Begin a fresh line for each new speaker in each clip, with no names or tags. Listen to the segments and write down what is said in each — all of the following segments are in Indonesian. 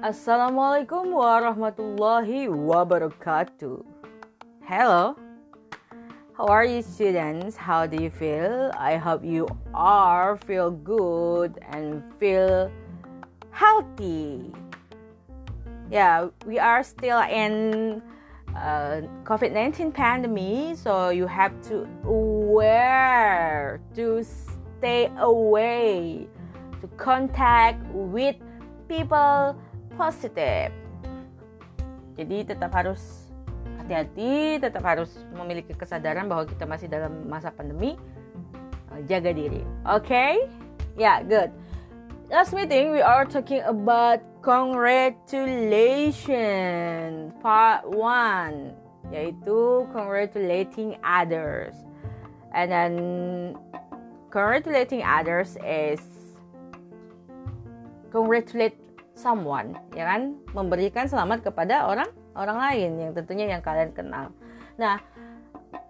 Assalamualaikum warahmatullahi wabarakatuh. Hello. How are you students? How do you feel? I hope you are feel good and feel healthy. Yeah, we are still in uh, COVID-19 pandemic, so you have to aware to stay away to contact with people positif. Jadi tetap harus hati-hati, tetap harus memiliki kesadaran bahwa kita masih dalam masa pandemi. Eh, jaga diri. Oke? Okay? Ya, yeah, good. Last meeting we are talking about congratulation part 1 yaitu congratulating others. And then congratulating others is congratulate someone, ya kan? Memberikan selamat kepada orang orang lain yang tentunya yang kalian kenal. Nah,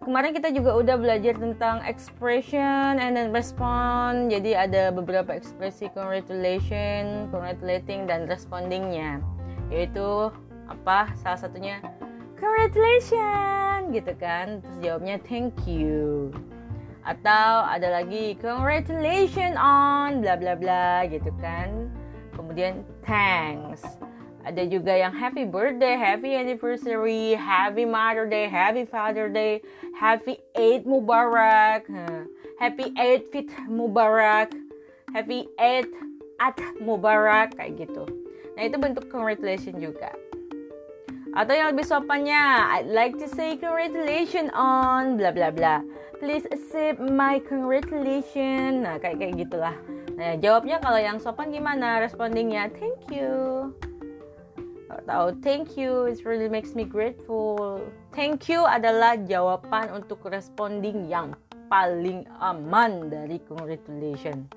kemarin kita juga udah belajar tentang expression and then respond. Jadi ada beberapa ekspresi congratulation, congratulating dan respondingnya. Yaitu apa? Salah satunya congratulations gitu kan. Terus jawabnya thank you. Atau ada lagi congratulations on bla bla bla gitu kan kemudian thanks ada juga yang happy birthday, happy anniversary, happy mother day, happy father day, happy eight mubarak, happy eight fit mubarak, happy eight at mubarak kayak gitu. Nah itu bentuk congratulation juga. Atau yang lebih sopannya, I'd like to say congratulations on bla bla bla. Please accept my congratulations. Nah kayak kayak gitulah. Nah, jawabnya kalau yang sopan gimana? Respondingnya thank you. Atau thank you, it really makes me grateful. Thank you adalah jawaban untuk responding yang paling aman dari congratulation.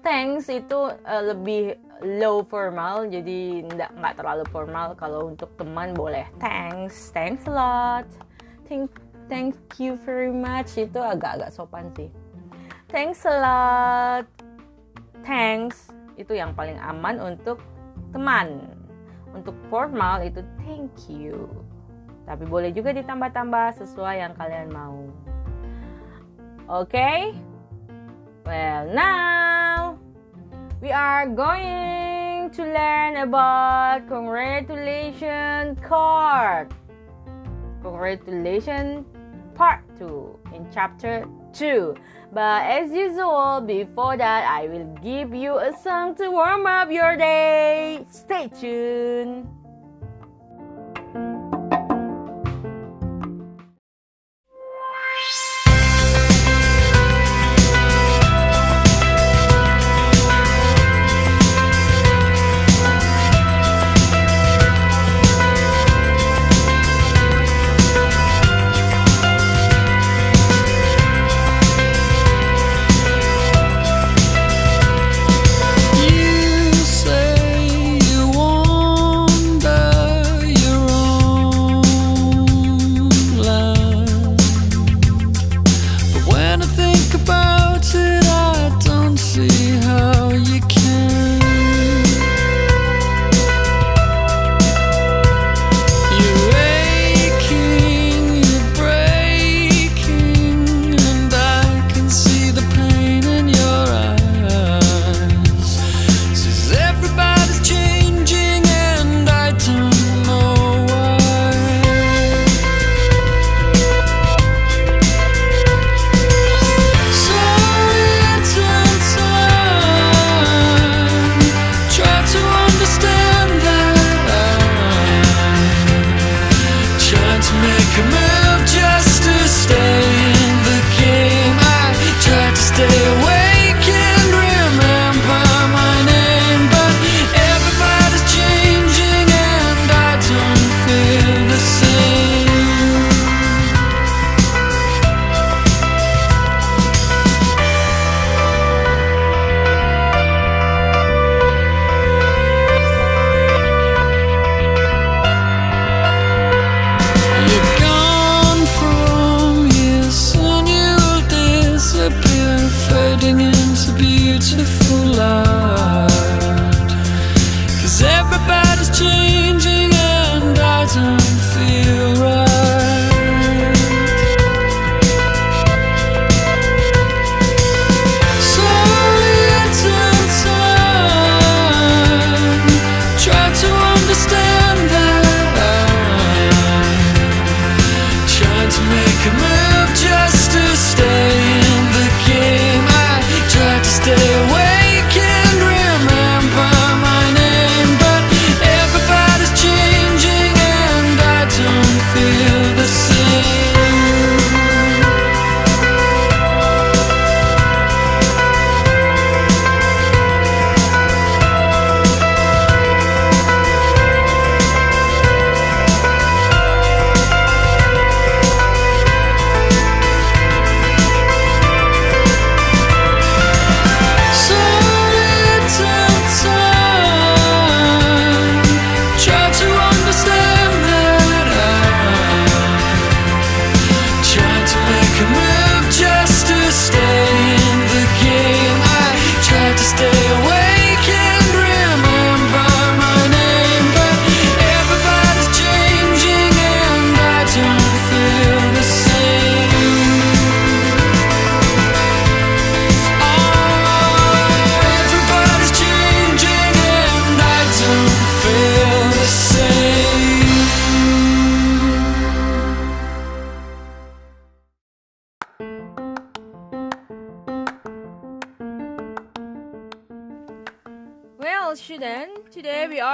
Thanks itu uh, lebih low formal, jadi nggak nggak terlalu formal. Kalau untuk teman boleh thanks, thanks a lot, thank thank you very much itu agak-agak sopan sih. Thanks a lot, thanks itu yang paling aman untuk teman. Untuk formal itu thank you. Tapi boleh juga ditambah-tambah sesuai yang kalian mau. Oke? Okay? Well, now we are going to learn about congratulation card. Congratulation part 2 in chapter 2. But as usual, before that, I will give you a song to warm up your day. Stay tuned.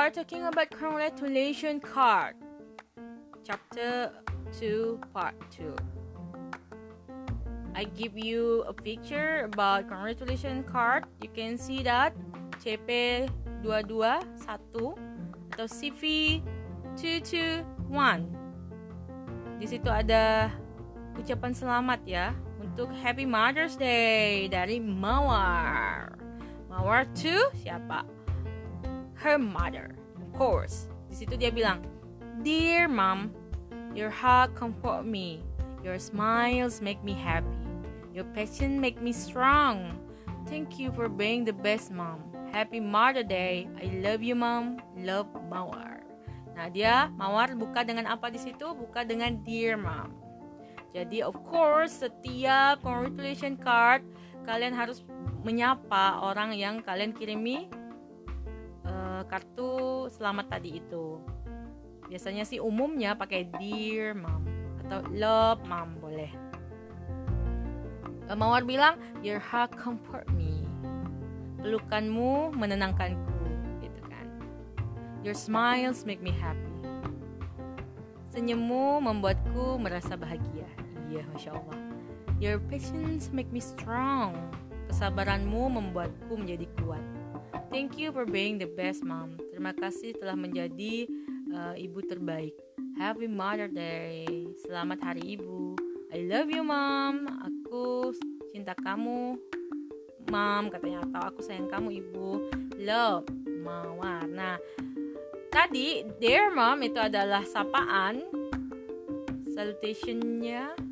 Are talking about congratulation card. Chapter 2, part 2. I give you a picture about congratulation card. You can see that CP221 atau CV 221. Di situ ada ucapan selamat ya untuk Happy Mother's Day dari Mawar. Mawar to siapa? Her mother, course. Di situ dia bilang, Dear mom, your hug comfort me. Your smiles make me happy. Your passion make me strong. Thank you for being the best mom. Happy Mother Day. I love you mom. Love Mawar. Nah dia Mawar buka dengan apa di situ? Buka dengan Dear mom. Jadi of course setiap congratulation card kalian harus menyapa orang yang kalian kirimi kartu selamat tadi itu. Biasanya sih umumnya pakai dear mom atau love mom boleh. Eh, Mawar bilang your hug comfort me. Pelukanmu menenangkanku gitu kan. Your smiles make me happy. Senyummu membuatku merasa bahagia. Iya, masya Allah. Your patience make me strong. Kesabaranmu membuatku menjadi kuat. Thank you for being the best mom. Terima kasih telah menjadi uh, ibu terbaik. Happy Mother Day. Selamat Hari Ibu. I love you, mom. Aku cinta kamu, mom katanya atau aku sayang kamu, ibu. Love, mawar. Nah, tadi dear mom itu adalah sapaan salutationnya.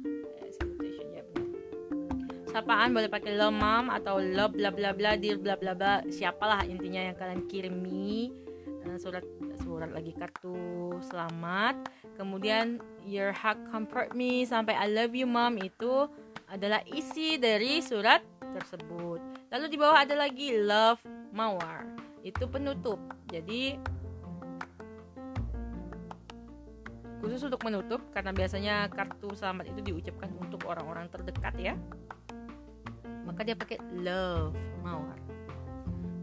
Sapaan boleh pakai love mom atau love bla bla bla dear bla bla bla. Siapalah intinya yang kalian kirimi. Eh, surat surat lagi kartu selamat. Kemudian your hug comfort me. Sampai I love you mom itu adalah isi dari surat tersebut. Lalu di bawah ada lagi love mawar. Itu penutup. Jadi khusus untuk menutup karena biasanya kartu selamat itu diucapkan untuk orang-orang terdekat ya maka dia pakai love mawar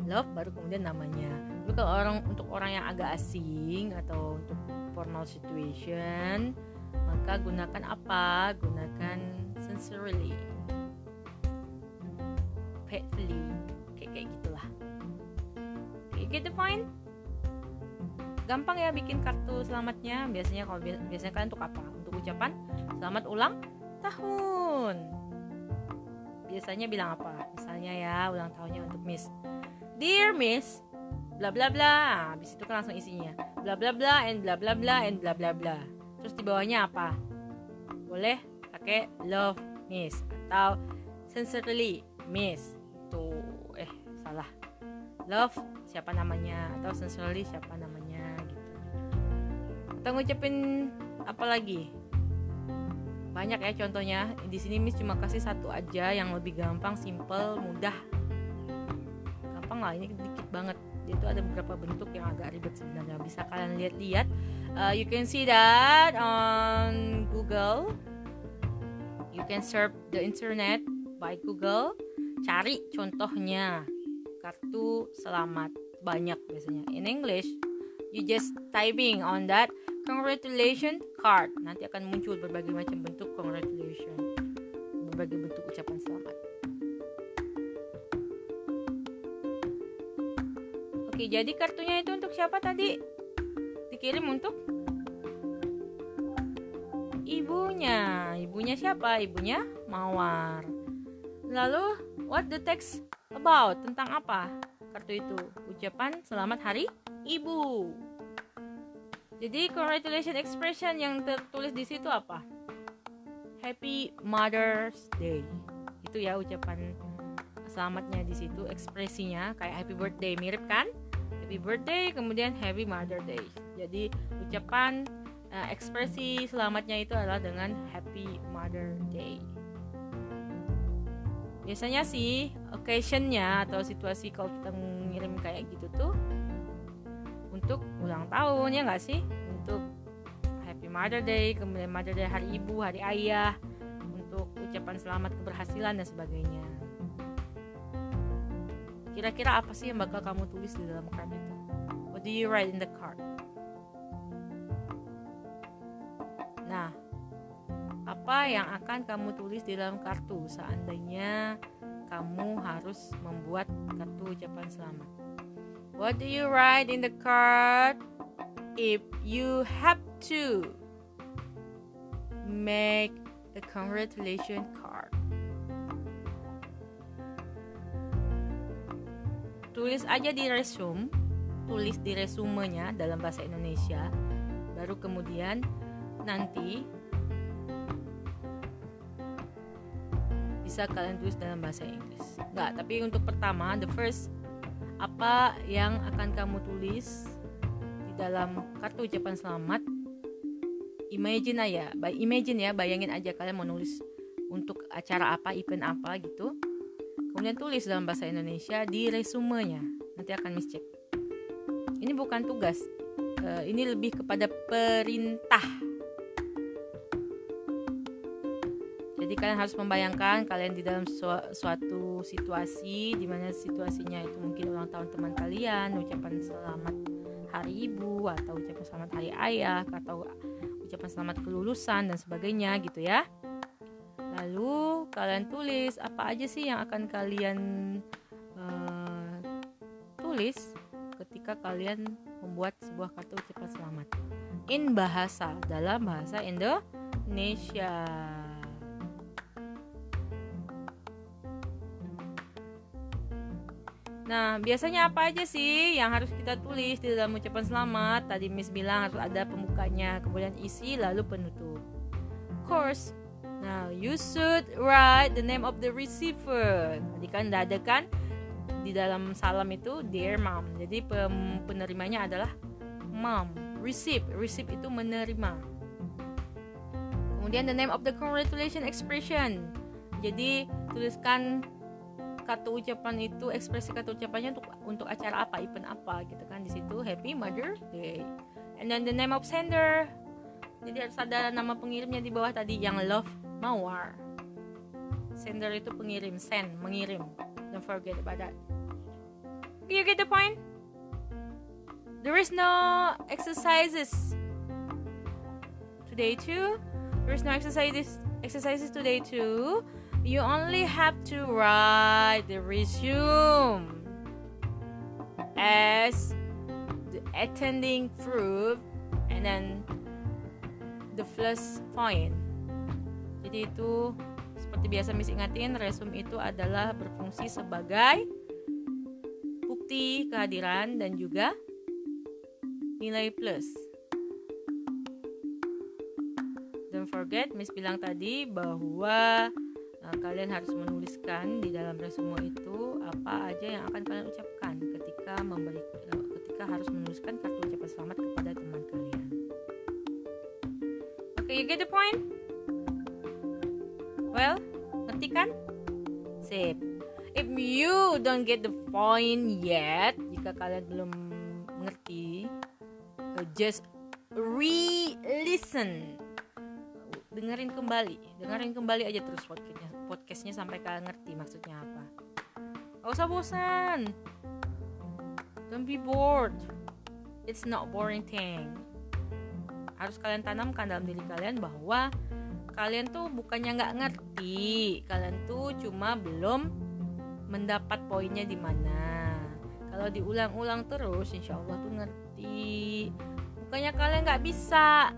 love baru kemudian namanya. Tapi kalau orang untuk orang yang agak asing atau untuk formal situation maka gunakan apa? Gunakan sincerely faithfully kayak kayak gitulah. You get the point. Gampang ya bikin kartu selamatnya. Biasanya kalau bi- biasanya kalian untuk apa? Untuk ucapan selamat ulang tahun biasanya bilang apa? Misalnya ya ulang tahunnya untuk Miss. Dear Miss bla bla bla. Nah, habis itu kan langsung isinya. Bla bla bla and bla bla bla and bla bla bla. Terus di bawahnya apa? Boleh pakai love Miss atau sincerely Miss. Tuh eh love siapa namanya? Atau sincerely siapa namanya? Gitu. Atau ngucapin apa lagi banyak ya contohnya. Di sini Miss cuma kasih satu aja yang lebih gampang simple mudah. Gampang lah ini dikit banget. Itu ada beberapa bentuk yang agak ribet sebenarnya. Bisa kalian lihat-lihat. Uh, you can see that on Google. You can search the internet by Google. Cari contohnya. Kartu selamat. Banyak biasanya. In English you just typing on that. Congratulation card. Nanti akan muncul berbagai macam bentuk congratulation. Berbagai bentuk ucapan selamat. Oke jadi kartunya itu untuk siapa tadi? Dikirim untuk ibunya. Ibunya siapa? Ibunya mawar. Lalu what the text about? Tentang apa? Kartu itu. Ucapan selamat hari ibu jadi congratulation expression yang tertulis di situ apa? Happy Mother's Day. Itu ya ucapan selamatnya di situ ekspresinya kayak happy birthday mirip kan? Happy birthday kemudian happy mother day. Jadi ucapan uh, ekspresi selamatnya itu adalah dengan happy mother day. Biasanya sih occasionnya atau situasi kalau kita ngirim kayak gitu tuh ulang tahun ya nggak sih untuk happy mother day kemudian mother day hari ibu hari ayah untuk ucapan selamat keberhasilan dan sebagainya Kira-kira apa sih yang bakal kamu tulis di dalam card itu? What do you write in the card? Nah, apa yang akan kamu tulis di dalam kartu seandainya kamu harus membuat kartu ucapan selamat? What do you write in the card? If you have to make a congratulation card? tulis aja di resume. Tulis di resumenya dalam bahasa Indonesia. Baru kemudian nanti bisa kalian tulis dalam bahasa Inggris. Nggak tapi untuk pertama the first apa yang akan kamu tulis di dalam kartu ucapan selamat? Imagine aja imagine ya bayangin aja kalian mau nulis untuk acara apa event apa gitu. Kemudian tulis dalam bahasa Indonesia di resumenya. Nanti akan miss ini bukan tugas. Uh, ini lebih kepada perintah. Jadi kalian harus membayangkan kalian di dalam su situasi di mana situasinya itu mungkin ulang tahun teman kalian ucapan selamat hari ibu atau ucapan selamat hari ayah atau ucapan selamat kelulusan dan sebagainya gitu ya Lalu kalian tulis apa aja sih yang akan kalian uh, tulis ketika kalian membuat sebuah kartu ucapan selamat in bahasa dalam bahasa Indonesia. Nah, biasanya apa aja sih yang harus kita tulis di dalam ucapan selamat? Tadi Miss bilang harus ada pembukanya, kemudian isi, lalu penutup. Of course, Now, you should write the name of the receiver. Tadi kan udah ada kan di dalam salam itu dear mom. Jadi penerimanya adalah mom. Receive, receive itu menerima. Kemudian the name of the congratulation expression. Jadi tuliskan kata ucapan itu ekspresi kata ucapannya untuk untuk acara apa, event apa gitu kan di situ. Happy Mother's Day. And then the name of sender. Jadi harus ada nama pengirimnya di bawah tadi yang love mawar. Sender itu pengirim send mengirim. Don't forget about that. You get the point? There is no exercises today too. There is no exercises exercises today too you only have to write the resume as the attending proof and then the plus point jadi itu seperti biasa Miss ingatin, resume itu adalah berfungsi sebagai bukti kehadiran dan juga nilai plus. Don't forget, Miss bilang tadi bahwa kalian harus menuliskan di dalam resume itu apa aja yang akan kalian ucapkan ketika memberi ketika harus menuliskan kartu ucapan selamat kepada teman kalian. Okay, you get the point? Well, ngerti kan? Sip. If you don't get the point yet, jika kalian belum mengerti, uh, just re-listen. Dengerin kembali, dengerin kembali aja terus podcastnya, podcastnya sampai kalian ngerti maksudnya apa. Gak usah bosan. Don't be bored. It's not boring thing. Harus kalian tanamkan dalam diri kalian bahwa kalian tuh bukannya nggak ngerti, kalian tuh cuma belum mendapat poinnya di mana. Kalau diulang-ulang terus, insya Allah tuh ngerti. Bukannya kalian nggak bisa.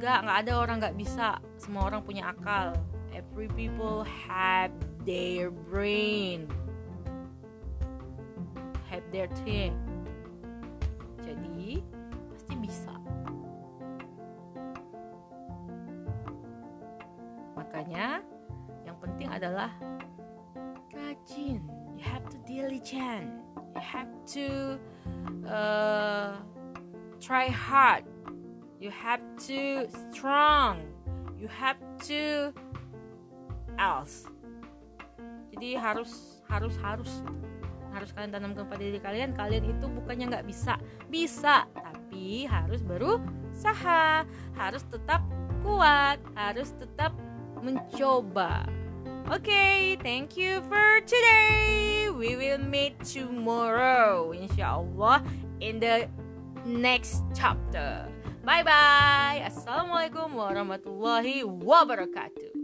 Nggak, nggak ada orang nggak bisa. Semua orang punya akal. Every people have their brain. Have their thing. Jadi, pasti bisa. Makanya, yang penting adalah rajin. You have to diligent. You have to uh, try hard. You have to strong. You have to else. Jadi harus harus harus harus kalian tanamkan pada diri kalian. Kalian itu bukannya nggak bisa, bisa, tapi harus berusaha, harus tetap kuat, harus tetap mencoba. Okay, thank you for today. We will meet tomorrow, inshallah, in the next chapter. Bye bye. Assalamualaikum warahmatullahi wabarakatuh.